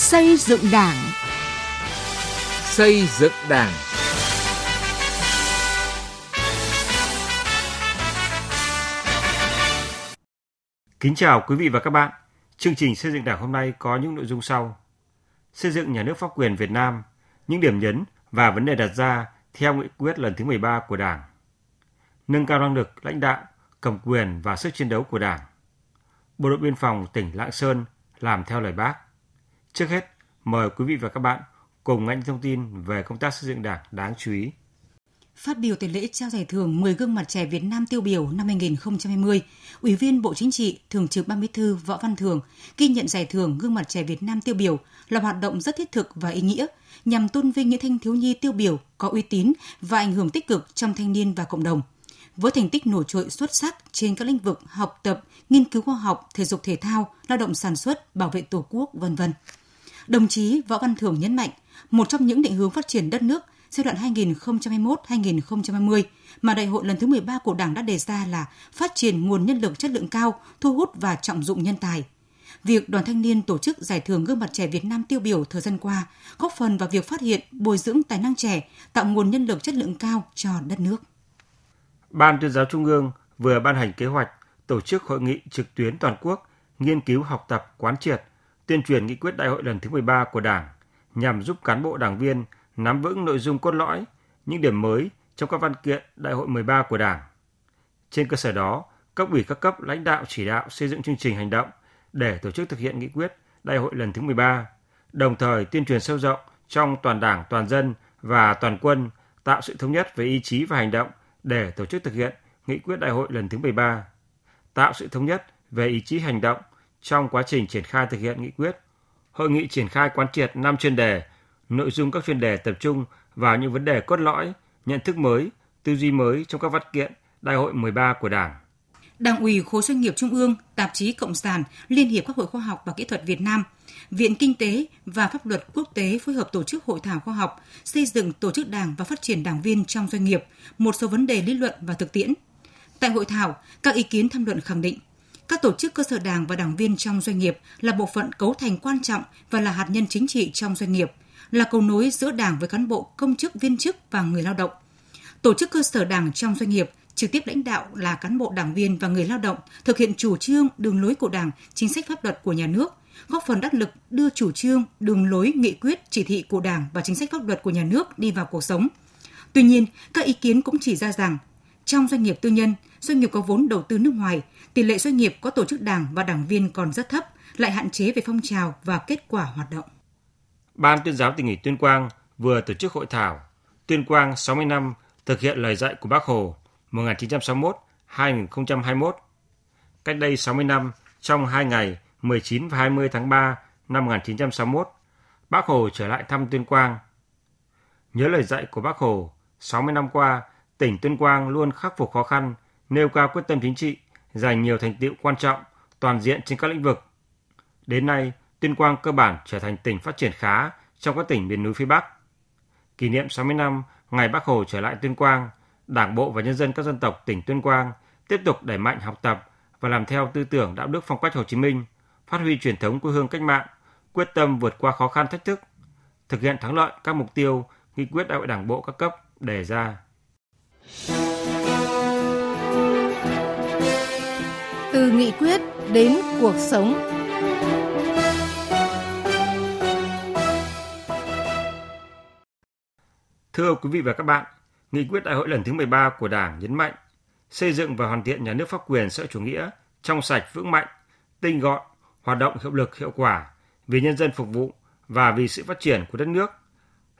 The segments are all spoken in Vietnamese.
Xây dựng Đảng. Xây dựng Đảng. Kính chào quý vị và các bạn. Chương trình xây dựng Đảng hôm nay có những nội dung sau: Xây dựng nhà nước pháp quyền Việt Nam, những điểm nhấn và vấn đề đặt ra theo nghị quyết lần thứ 13 của Đảng. Nâng cao năng lực lãnh đạo, cầm quyền và sức chiến đấu của Đảng. Bộ đội biên phòng tỉnh Lạng Sơn làm theo lời Bác. Trước hết, mời quý vị và các bạn cùng nghe thông tin về công tác xây dựng Đảng đáng chú ý. Phát biểu tại lễ trao giải thưởng 10 gương mặt trẻ Việt Nam tiêu biểu năm 2020, Ủy viên Bộ Chính trị, Thường trực Ban Bí thư Võ Văn thường ghi nhận giải thưởng gương mặt trẻ Việt Nam tiêu biểu là hoạt động rất thiết thực và ý nghĩa nhằm tôn vinh những thanh thiếu nhi tiêu biểu có uy tín và ảnh hưởng tích cực trong thanh niên và cộng đồng. Với thành tích nổi trội xuất sắc trên các lĩnh vực học tập, nghiên cứu khoa học, thể dục thể thao, lao động sản xuất, bảo vệ Tổ quốc, vân vân. Đồng chí Võ Văn Thưởng nhấn mạnh, một trong những định hướng phát triển đất nước giai đoạn 2021-2030 mà đại hội lần thứ 13 của Đảng đã đề ra là phát triển nguồn nhân lực chất lượng cao, thu hút và trọng dụng nhân tài. Việc đoàn thanh niên tổ chức giải thưởng gương mặt trẻ Việt Nam tiêu biểu thời gian qua góp phần vào việc phát hiện, bồi dưỡng tài năng trẻ, tạo nguồn nhân lực chất lượng cao cho đất nước. Ban tuyên giáo Trung ương vừa ban hành kế hoạch tổ chức hội nghị trực tuyến toàn quốc nghiên cứu học tập quán triệt tuyên truyền nghị quyết đại hội lần thứ 13 của Đảng nhằm giúp cán bộ đảng viên nắm vững nội dung cốt lõi, những điểm mới trong các văn kiện đại hội 13 của Đảng. Trên cơ sở đó, cấp ủy các cấp lãnh đạo chỉ đạo xây dựng chương trình hành động để tổ chức thực hiện nghị quyết đại hội lần thứ 13, đồng thời tuyên truyền sâu rộng trong toàn đảng, toàn dân và toàn quân tạo sự thống nhất về ý chí và hành động để tổ chức thực hiện nghị quyết đại hội lần thứ 13, tạo sự thống nhất về ý chí hành động trong quá trình triển khai thực hiện nghị quyết. Hội nghị triển khai quán triệt 5 chuyên đề, nội dung các chuyên đề tập trung vào những vấn đề cốt lõi, nhận thức mới, tư duy mới trong các văn kiện Đại hội 13 của Đảng. Đảng ủy khối doanh nghiệp Trung ương, Tạp chí Cộng sản, Liên hiệp các hội khoa học và kỹ thuật Việt Nam, Viện Kinh tế và Pháp luật Quốc tế phối hợp tổ chức hội thảo khoa học, xây dựng tổ chức đảng và phát triển đảng viên trong doanh nghiệp, một số vấn đề lý luận và thực tiễn. Tại hội thảo, các ý kiến tham luận khẳng định các tổ chức cơ sở đảng và đảng viên trong doanh nghiệp là bộ phận cấu thành quan trọng và là hạt nhân chính trị trong doanh nghiệp, là cầu nối giữa đảng với cán bộ, công chức, viên chức và người lao động. Tổ chức cơ sở đảng trong doanh nghiệp trực tiếp lãnh đạo là cán bộ đảng viên và người lao động thực hiện chủ trương, đường lối của Đảng, chính sách pháp luật của nhà nước, góp phần đắc lực đưa chủ trương, đường lối, nghị quyết, chỉ thị của Đảng và chính sách pháp luật của nhà nước đi vào cuộc sống. Tuy nhiên, các ý kiến cũng chỉ ra rằng trong doanh nghiệp tư nhân, doanh nghiệp có vốn đầu tư nước ngoài, tỷ lệ doanh nghiệp có tổ chức đảng và đảng viên còn rất thấp, lại hạn chế về phong trào và kết quả hoạt động. Ban tuyên giáo tỉnh ủy Tuyên Quang vừa tổ chức hội thảo Tuyên Quang 60 năm thực hiện lời dạy của Bác Hồ 1961-2021. Cách đây 60 năm, trong hai ngày 19 và 20 tháng 3 năm 1961, Bác Hồ trở lại thăm Tuyên Quang. Nhớ lời dạy của Bác Hồ, 60 năm qua, tỉnh Tuyên Quang luôn khắc phục khó khăn, nêu cao quyết tâm chính trị, giành nhiều thành tựu quan trọng, toàn diện trên các lĩnh vực. Đến nay, Tuyên Quang cơ bản trở thành tỉnh phát triển khá trong các tỉnh miền núi phía Bắc. Kỷ niệm 60 năm ngày Bác Hồ trở lại Tuyên Quang, Đảng bộ và nhân dân các dân tộc tỉnh Tuyên Quang tiếp tục đẩy mạnh học tập và làm theo tư tưởng đạo đức phong cách Hồ Chí Minh, phát huy truyền thống quê hương cách mạng, quyết tâm vượt qua khó khăn thách thức, thực hiện thắng lợi các mục tiêu nghị quyết đại hội Đảng bộ các cấp đề ra. Từ nghị quyết đến cuộc sống. Thưa quý vị và các bạn, Nghị quyết đại hội lần thứ 13 của Đảng nhấn mạnh xây dựng và hoàn thiện nhà nước pháp quyền xã chủ nghĩa trong sạch vững mạnh, tinh gọn, hoạt động hiệu lực hiệu quả vì nhân dân phục vụ và vì sự phát triển của đất nước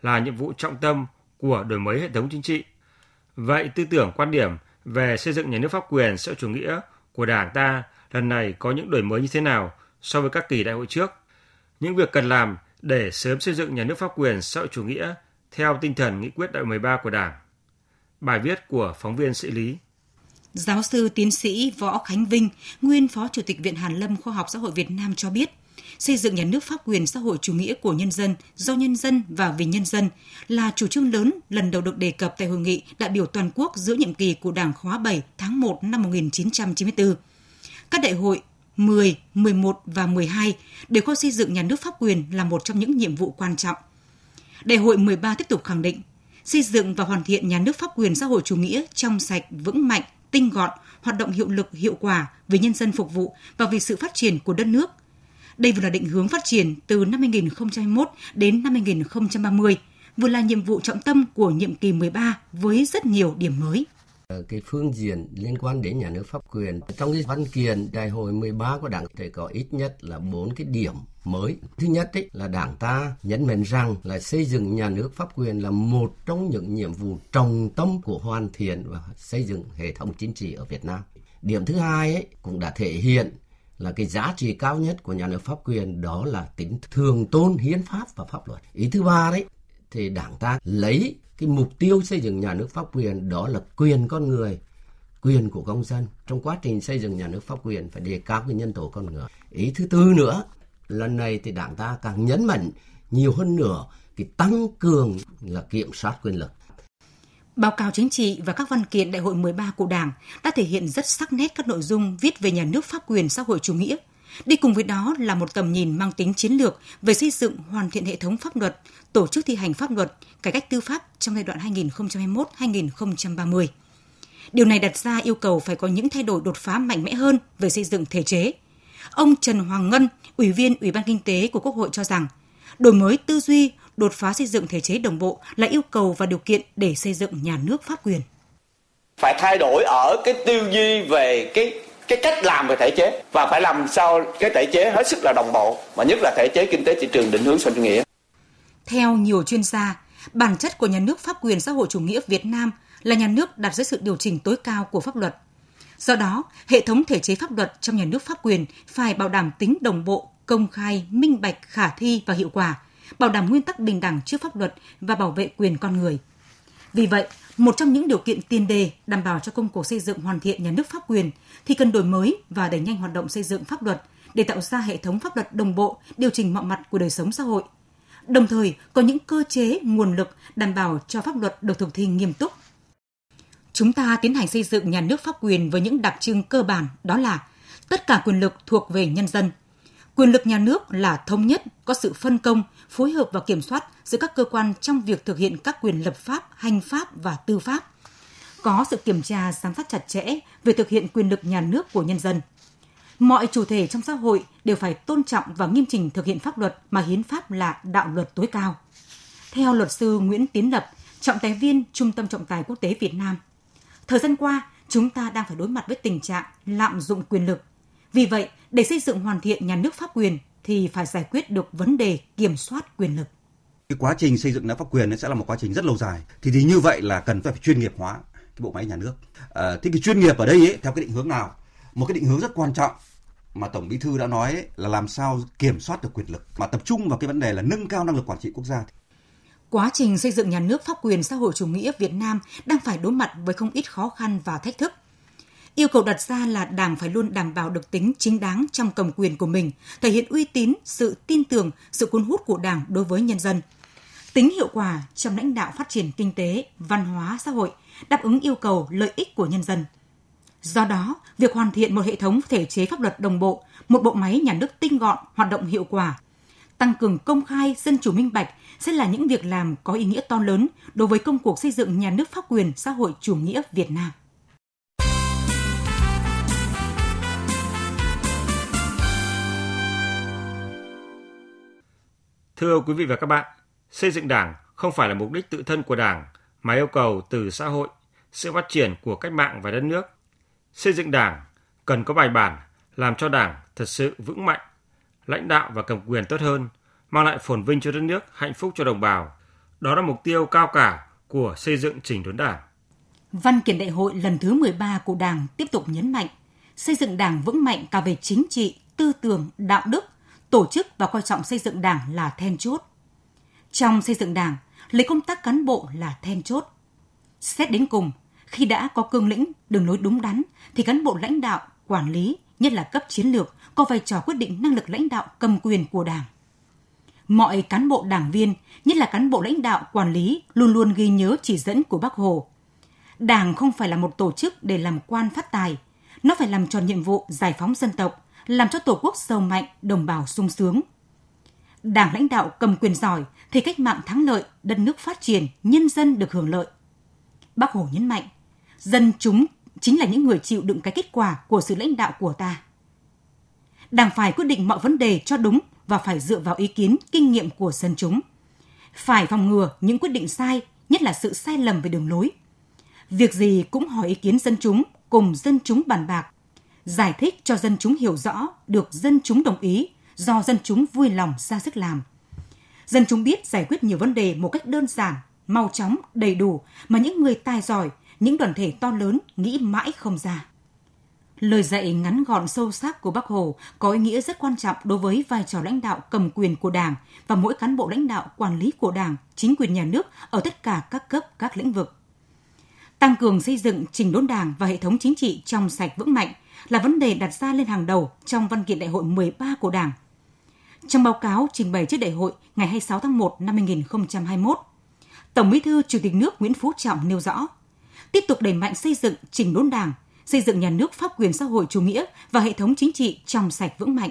là nhiệm vụ trọng tâm của đổi mới hệ thống chính trị. Vậy tư tưởng quan điểm về xây dựng nhà nước pháp quyền xã chủ nghĩa của Đảng ta lần này có những đổi mới như thế nào so với các kỳ đại hội trước? Những việc cần làm để sớm xây dựng nhà nước pháp quyền xã hội chủ nghĩa theo tinh thần nghị quyết đại 13 của Đảng. Bài viết của phóng viên Sĩ Lý. Giáo sư tiến sĩ Võ Khánh Vinh, nguyên Phó Chủ tịch Viện Hàn Lâm Khoa học Xã hội Việt Nam cho biết, xây dựng nhà nước pháp quyền xã hội chủ nghĩa của nhân dân, do nhân dân và vì nhân dân là chủ trương lớn lần đầu được đề cập tại hội nghị đại biểu toàn quốc giữa nhiệm kỳ của Đảng khóa 7 tháng 1 năm 1994. Các đại hội 10, 11 và 12 đều coi xây dựng nhà nước pháp quyền là một trong những nhiệm vụ quan trọng. Đại hội 13 tiếp tục khẳng định xây dựng và hoàn thiện nhà nước pháp quyền xã hội chủ nghĩa trong sạch, vững mạnh, tinh gọn, hoạt động hiệu lực, hiệu quả vì nhân dân phục vụ và vì sự phát triển của đất nước. Đây vừa là định hướng phát triển từ năm 2021 đến năm 2030, vừa là nhiệm vụ trọng tâm của nhiệm kỳ 13 với rất nhiều điểm mới. Ờ, cái phương diện liên quan đến nhà nước pháp quyền trong cái văn kiện đại hội 13 của đảng thì có ít nhất là bốn cái điểm mới. Thứ nhất ấy, là đảng ta nhấn mạnh rằng là xây dựng nhà nước pháp quyền là một trong những nhiệm vụ trọng tâm của hoàn thiện và xây dựng hệ thống chính trị ở Việt Nam. Điểm thứ hai ấy, cũng đã thể hiện là cái giá trị cao nhất của nhà nước pháp quyền, đó là tính thường tôn, hiến pháp và pháp luật. Ý thứ ba đấy, thì đảng ta lấy cái mục tiêu xây dựng nhà nước pháp quyền, đó là quyền con người, quyền của công dân. Trong quá trình xây dựng nhà nước pháp quyền, phải đề cao cái nhân tố con người. Ý thứ tư nữa, lần này thì đảng ta càng nhấn mạnh nhiều hơn nữa, cái tăng cường là kiểm soát quyền lực. Báo cáo chính trị và các văn kiện đại hội 13 của Đảng đã thể hiện rất sắc nét các nội dung viết về nhà nước pháp quyền xã hội chủ nghĩa, Đi cùng với đó là một tầm nhìn mang tính chiến lược về xây dựng hoàn thiện hệ thống pháp luật, tổ chức thi hành pháp luật, cải cách tư pháp trong giai đoạn 2021-2030. Điều này đặt ra yêu cầu phải có những thay đổi đột phá mạnh mẽ hơn về xây dựng thể chế. Ông Trần Hoàng Ngân, Ủy viên Ủy ban Kinh tế của Quốc hội cho rằng, đổi mới tư duy, đột phá xây dựng thể chế đồng bộ là yêu cầu và điều kiện để xây dựng nhà nước pháp quyền. Phải thay đổi ở cái tư duy về cái cái cách làm về thể chế và phải làm sao cái thể chế hết sức là đồng bộ mà nhất là thể chế kinh tế thị trường định hướng xã chủ nghĩa. Theo nhiều chuyên gia, bản chất của nhà nước pháp quyền xã hội chủ nghĩa Việt Nam là nhà nước đặt dưới sự điều chỉnh tối cao của pháp luật. Do đó, hệ thống thể chế pháp luật trong nhà nước pháp quyền phải bảo đảm tính đồng bộ, công khai, minh bạch, khả thi và hiệu quả, bảo đảm nguyên tắc bình đẳng trước pháp luật và bảo vệ quyền con người. Vì vậy, một trong những điều kiện tiền đề đảm bảo cho công cuộc xây dựng hoàn thiện nhà nước pháp quyền thì cần đổi mới và đẩy nhanh hoạt động xây dựng pháp luật để tạo ra hệ thống pháp luật đồng bộ, điều chỉnh mọi mặt của đời sống xã hội. Đồng thời, có những cơ chế, nguồn lực đảm bảo cho pháp luật được thực thi nghiêm túc. Chúng ta tiến hành xây dựng nhà nước pháp quyền với những đặc trưng cơ bản đó là tất cả quyền lực thuộc về nhân dân, Quyền lực nhà nước là thống nhất, có sự phân công, phối hợp và kiểm soát giữa các cơ quan trong việc thực hiện các quyền lập pháp, hành pháp và tư pháp. Có sự kiểm tra, giám sát chặt chẽ về thực hiện quyền lực nhà nước của nhân dân. Mọi chủ thể trong xã hội đều phải tôn trọng và nghiêm chỉnh thực hiện pháp luật mà hiến pháp là đạo luật tối cao. Theo luật sư Nguyễn Tiến Lập, trọng tài viên Trung tâm Trọng tài Quốc tế Việt Nam, thời gian qua, chúng ta đang phải đối mặt với tình trạng lạm dụng quyền lực. Vì vậy, để xây dựng hoàn thiện nhà nước pháp quyền thì phải giải quyết được vấn đề kiểm soát quyền lực. Cái quá trình xây dựng nhà pháp quyền sẽ là một quá trình rất lâu dài. Thì thì như vậy là cần phải chuyên nghiệp hóa cái bộ máy nhà nước. À, thế cái chuyên nghiệp ở đây ấy, theo cái định hướng nào? Một cái định hướng rất quan trọng mà tổng bí thư đã nói ấy, là làm sao kiểm soát được quyền lực mà tập trung vào cái vấn đề là nâng cao năng lực quản trị quốc gia. Quá trình xây dựng nhà nước pháp quyền xã hội chủ nghĩa Việt Nam đang phải đối mặt với không ít khó khăn và thách thức. Yêu cầu đặt ra là Đảng phải luôn đảm bảo được tính chính đáng trong cầm quyền của mình, thể hiện uy tín, sự tin tưởng, sự cuốn hút của Đảng đối với nhân dân. Tính hiệu quả trong lãnh đạo phát triển kinh tế, văn hóa, xã hội, đáp ứng yêu cầu lợi ích của nhân dân. Do đó, việc hoàn thiện một hệ thống thể chế pháp luật đồng bộ, một bộ máy nhà nước tinh gọn, hoạt động hiệu quả, tăng cường công khai, dân chủ minh bạch sẽ là những việc làm có ý nghĩa to lớn đối với công cuộc xây dựng nhà nước pháp quyền xã hội chủ nghĩa Việt Nam. Thưa quý vị và các bạn, xây dựng Đảng không phải là mục đích tự thân của Đảng mà yêu cầu từ xã hội, sự phát triển của cách mạng và đất nước. Xây dựng Đảng cần có bài bản làm cho Đảng thật sự vững mạnh, lãnh đạo và cầm quyền tốt hơn, mang lại phồn vinh cho đất nước, hạnh phúc cho đồng bào. Đó là mục tiêu cao cả của xây dựng chỉnh đốn Đảng. Văn kiện đại hội lần thứ 13 của Đảng tiếp tục nhấn mạnh xây dựng Đảng vững mạnh cả về chính trị, tư tưởng, đạo đức, tổ chức và coi trọng xây dựng đảng là then chốt. Trong xây dựng đảng, lấy công tác cán bộ là then chốt. Xét đến cùng, khi đã có cương lĩnh, đường lối đúng đắn, thì cán bộ lãnh đạo, quản lý, nhất là cấp chiến lược, có vai trò quyết định năng lực lãnh đạo cầm quyền của đảng. Mọi cán bộ đảng viên, nhất là cán bộ lãnh đạo quản lý, luôn luôn ghi nhớ chỉ dẫn của Bác Hồ. Đảng không phải là một tổ chức để làm quan phát tài, nó phải làm tròn nhiệm vụ giải phóng dân tộc, làm cho Tổ quốc giàu mạnh, đồng bào sung sướng. Đảng lãnh đạo cầm quyền giỏi thì cách mạng thắng lợi, đất nước phát triển, nhân dân được hưởng lợi. Bác Hồ nhấn mạnh, dân chúng chính là những người chịu đựng cái kết quả của sự lãnh đạo của ta. Đảng phải quyết định mọi vấn đề cho đúng và phải dựa vào ý kiến, kinh nghiệm của dân chúng. Phải phòng ngừa những quyết định sai, nhất là sự sai lầm về đường lối. Việc gì cũng hỏi ý kiến dân chúng, cùng dân chúng bàn bạc, giải thích cho dân chúng hiểu rõ, được dân chúng đồng ý, do dân chúng vui lòng ra sức làm. Dân chúng biết giải quyết nhiều vấn đề một cách đơn giản, mau chóng, đầy đủ mà những người tài giỏi, những đoàn thể to lớn nghĩ mãi không ra. Lời dạy ngắn gọn sâu sắc của Bác Hồ có ý nghĩa rất quan trọng đối với vai trò lãnh đạo cầm quyền của Đảng và mỗi cán bộ lãnh đạo quản lý của Đảng, chính quyền nhà nước ở tất cả các cấp, các lĩnh vực. Tăng cường xây dựng trình đốn Đảng và hệ thống chính trị trong sạch vững mạnh là vấn đề đặt ra lên hàng đầu trong văn kiện đại hội 13 của Đảng. Trong báo cáo trình bày trước đại hội ngày 26 tháng 1 năm 2021, Tổng Bí thư Chủ tịch nước Nguyễn Phú Trọng nêu rõ, tiếp tục đẩy mạnh xây dựng trình đốn Đảng, xây dựng nhà nước pháp quyền xã hội chủ nghĩa và hệ thống chính trị trong sạch vững mạnh.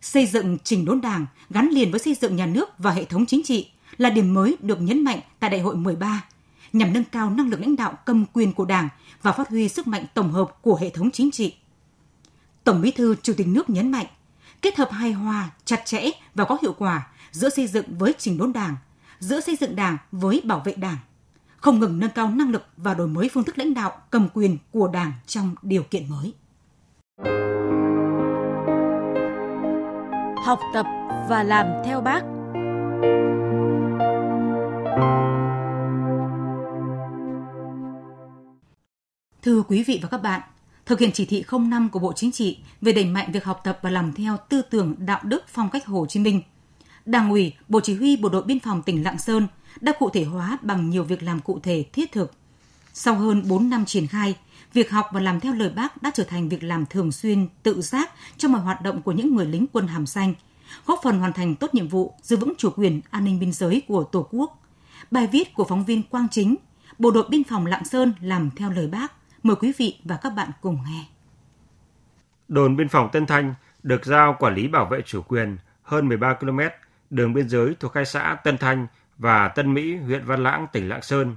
Xây dựng trình đốn Đảng gắn liền với xây dựng nhà nước và hệ thống chính trị là điểm mới được nhấn mạnh tại Đại hội 13 nhằm nâng cao năng lực lãnh đạo cầm quyền của Đảng và phát huy sức mạnh tổng hợp của hệ thống chính trị. Tổng Bí thư Chủ tịch nước nhấn mạnh, kết hợp hài hòa, chặt chẽ và có hiệu quả giữa xây dựng với chỉnh đốn Đảng, giữa xây dựng Đảng với bảo vệ Đảng, không ngừng nâng cao năng lực và đổi mới phương thức lãnh đạo cầm quyền của Đảng trong điều kiện mới. Học tập và làm theo bác. Thưa quý vị và các bạn, thực hiện chỉ thị 05 của Bộ Chính trị về đẩy mạnh việc học tập và làm theo tư tưởng đạo đức phong cách Hồ Chí Minh. Đảng ủy, Bộ Chỉ huy Bộ đội Biên phòng tỉnh Lạng Sơn đã cụ thể hóa bằng nhiều việc làm cụ thể thiết thực. Sau hơn 4 năm triển khai, việc học và làm theo lời bác đã trở thành việc làm thường xuyên, tự giác trong mọi hoạt động của những người lính quân hàm xanh, góp phần hoàn thành tốt nhiệm vụ giữ vững chủ quyền an ninh biên giới của Tổ quốc. Bài viết của phóng viên Quang Chính, Bộ đội Biên phòng Lạng Sơn làm theo lời bác, Mời quý vị và các bạn cùng nghe. Đồn biên phòng Tân Thanh được giao quản lý bảo vệ chủ quyền hơn 13 km đường biên giới thuộc hai xã Tân Thanh và Tân Mỹ, huyện Văn Lãng, tỉnh Lạng Sơn.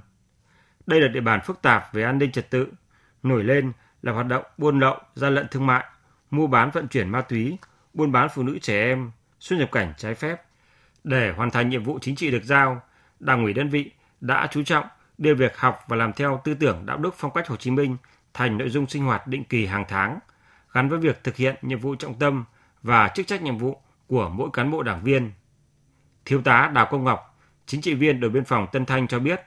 Đây là địa bàn phức tạp về an ninh trật tự, nổi lên là hoạt động buôn lậu, gian lận thương mại, mua bán vận chuyển ma túy, buôn bán phụ nữ trẻ em, xuất nhập cảnh trái phép. Để hoàn thành nhiệm vụ chính trị được giao, Đảng ủy đơn vị đã chú trọng đưa việc học và làm theo tư tưởng đạo đức phong cách Hồ Chí Minh thành nội dung sinh hoạt định kỳ hàng tháng, gắn với việc thực hiện nhiệm vụ trọng tâm và chức trách nhiệm vụ của mỗi cán bộ đảng viên. Thiếu tá Đào Công Ngọc, chính trị viên đồn biên phòng Tân Thanh cho biết,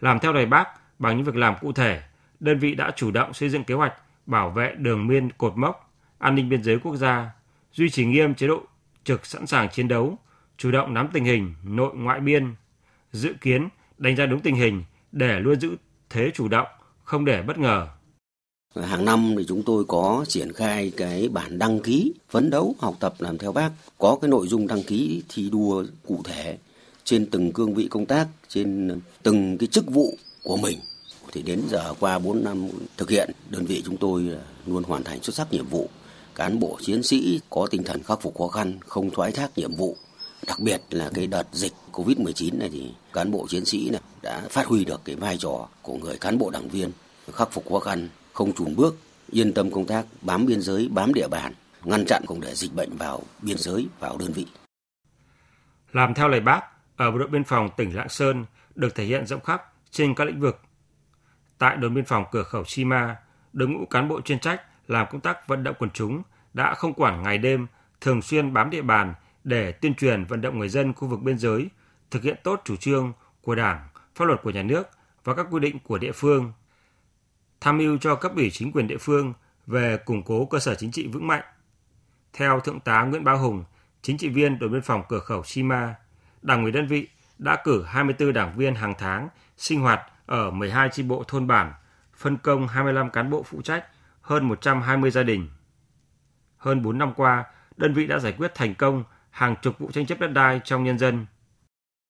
làm theo lời bác bằng những việc làm cụ thể, đơn vị đã chủ động xây dựng kế hoạch bảo vệ đường biên cột mốc, an ninh biên giới quốc gia, duy trì nghiêm chế độ trực sẵn sàng chiến đấu, chủ động nắm tình hình nội ngoại biên, dự kiến đánh giá đúng tình hình để luôn giữ thế chủ động, không để bất ngờ. Hàng năm thì chúng tôi có triển khai cái bản đăng ký phấn đấu học tập làm theo bác, có cái nội dung đăng ký thi đua cụ thể trên từng cương vị công tác, trên từng cái chức vụ của mình. Thì đến giờ qua 4 năm thực hiện, đơn vị chúng tôi luôn hoàn thành xuất sắc nhiệm vụ. Cán bộ chiến sĩ có tinh thần khắc phục khó khăn, không thoái thác nhiệm vụ, Đặc biệt là cái đợt dịch Covid-19 này thì cán bộ chiến sĩ này đã phát huy được cái vai trò của người cán bộ đảng viên, khắc phục khó khăn, không chùn bước, yên tâm công tác, bám biên giới, bám địa bàn, ngăn chặn không để dịch bệnh vào biên giới, vào đơn vị. Làm theo lời bác, ở bộ đội biên phòng tỉnh Lạng Sơn được thể hiện rộng khắp trên các lĩnh vực. Tại đồn biên phòng cửa khẩu Chi Ma, đội ngũ cán bộ chuyên trách làm công tác vận động quần chúng đã không quản ngày đêm, thường xuyên bám địa bàn để tuyên truyền vận động người dân khu vực biên giới thực hiện tốt chủ trương của Đảng, pháp luật của nhà nước và các quy định của địa phương. Tham mưu cho cấp ủy chính quyền địa phương về củng cố cơ sở chính trị vững mạnh. Theo Thượng tá Nguyễn Bá Hùng, chính trị viên đồn biên phòng cửa khẩu Shima, Đảng ủy đơn vị đã cử 24 đảng viên hàng tháng sinh hoạt ở 12 chi bộ thôn bản, phân công 25 cán bộ phụ trách hơn 120 gia đình. Hơn 4 năm qua, đơn vị đã giải quyết thành công hàng chục vụ tranh chấp đất đai trong nhân dân.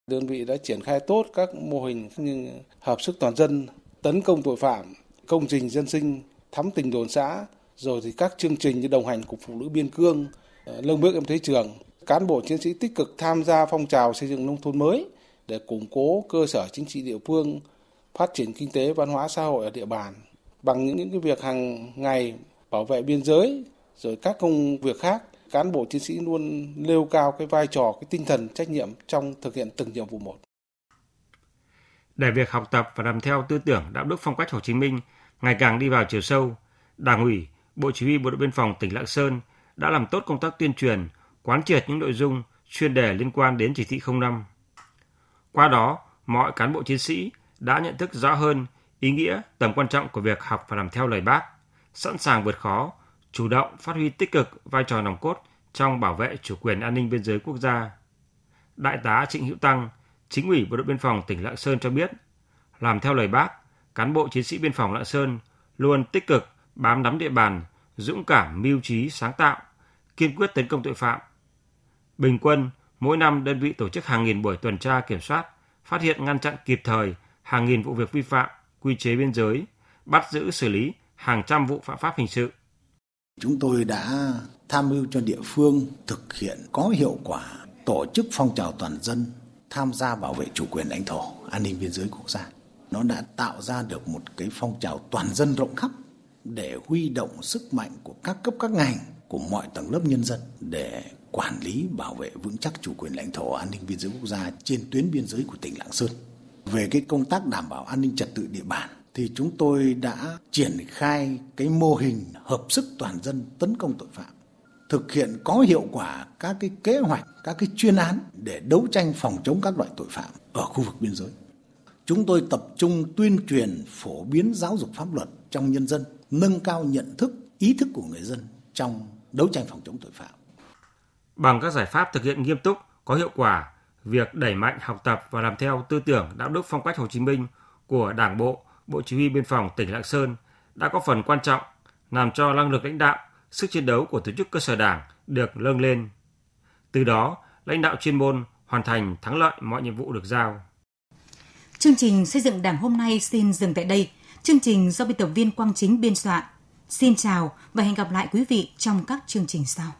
Đơn vị đã triển khai tốt các mô hình như hợp sức toàn dân, tấn công tội phạm, công trình dân sinh, thắm tình đồn xã, rồi thì các chương trình như đồng hành cùng phụ nữ biên cương, ờ, lương bước em thấy trường, cán bộ chiến sĩ tích cực tham gia phong trào xây dựng nông thôn mới để củng cố cơ sở chính trị địa phương, phát triển kinh tế văn hóa xã hội ở địa bàn bằng những những cái việc hàng ngày bảo vệ biên giới rồi các công việc khác cán bộ chiến sĩ luôn nêu cao cái vai trò cái tinh thần trách nhiệm trong thực hiện từng nhiệm vụ một để việc học tập và làm theo tư tưởng đạo đức phong cách Hồ Chí Minh ngày càng đi vào chiều sâu, Đảng ủy, Bộ Chỉ huy Bộ đội Biên phòng tỉnh Lạng Sơn đã làm tốt công tác tuyên truyền, quán triệt những nội dung chuyên đề liên quan đến chỉ thị 05. Qua đó, mọi cán bộ chiến sĩ đã nhận thức rõ hơn ý nghĩa, tầm quan trọng của việc học và làm theo lời bác, sẵn sàng vượt khó, chủ động phát huy tích cực vai trò nòng cốt trong bảo vệ chủ quyền an ninh biên giới quốc gia. Đại tá Trịnh Hữu Tăng, chính ủy Bộ đội Biên phòng tỉnh Lạng Sơn cho biết, làm theo lời bác, cán bộ chiến sĩ biên phòng Lạng Sơn luôn tích cực bám nắm địa bàn, dũng cảm mưu trí sáng tạo, kiên quyết tấn công tội phạm. Bình quân, mỗi năm đơn vị tổ chức hàng nghìn buổi tuần tra kiểm soát, phát hiện ngăn chặn kịp thời hàng nghìn vụ việc vi phạm quy chế biên giới, bắt giữ xử lý hàng trăm vụ phạm pháp hình sự. Chúng tôi đã tham mưu cho địa phương thực hiện có hiệu quả tổ chức phong trào toàn dân tham gia bảo vệ chủ quyền lãnh thổ, an ninh biên giới quốc gia. Nó đã tạo ra được một cái phong trào toàn dân rộng khắp để huy động sức mạnh của các cấp các ngành, của mọi tầng lớp nhân dân để quản lý bảo vệ vững chắc chủ quyền lãnh thổ an ninh biên giới quốc gia trên tuyến biên giới của tỉnh Lạng Sơn. Về cái công tác đảm bảo an ninh trật tự địa bàn thì chúng tôi đã triển khai cái mô hình hợp sức toàn dân tấn công tội phạm thực hiện có hiệu quả các cái kế hoạch, các cái chuyên án để đấu tranh phòng chống các loại tội phạm ở khu vực biên giới. Chúng tôi tập trung tuyên truyền phổ biến giáo dục pháp luật trong nhân dân, nâng cao nhận thức, ý thức của người dân trong đấu tranh phòng chống tội phạm. Bằng các giải pháp thực hiện nghiêm túc, có hiệu quả, việc đẩy mạnh học tập và làm theo tư tưởng đạo đức phong cách Hồ Chí Minh của Đảng bộ, Bộ Chỉ huy Biên phòng tỉnh Lạng Sơn đã có phần quan trọng làm cho năng lực lãnh đạo, sức chiến đấu của tổ chức cơ sở đảng được nâng lên. Từ đó, lãnh đạo chuyên môn hoàn thành thắng lợi mọi nhiệm vụ được giao. Chương trình xây dựng Đảng hôm nay xin dừng tại đây. Chương trình do biên tập viên Quang Chính biên soạn. Xin chào và hẹn gặp lại quý vị trong các chương trình sau.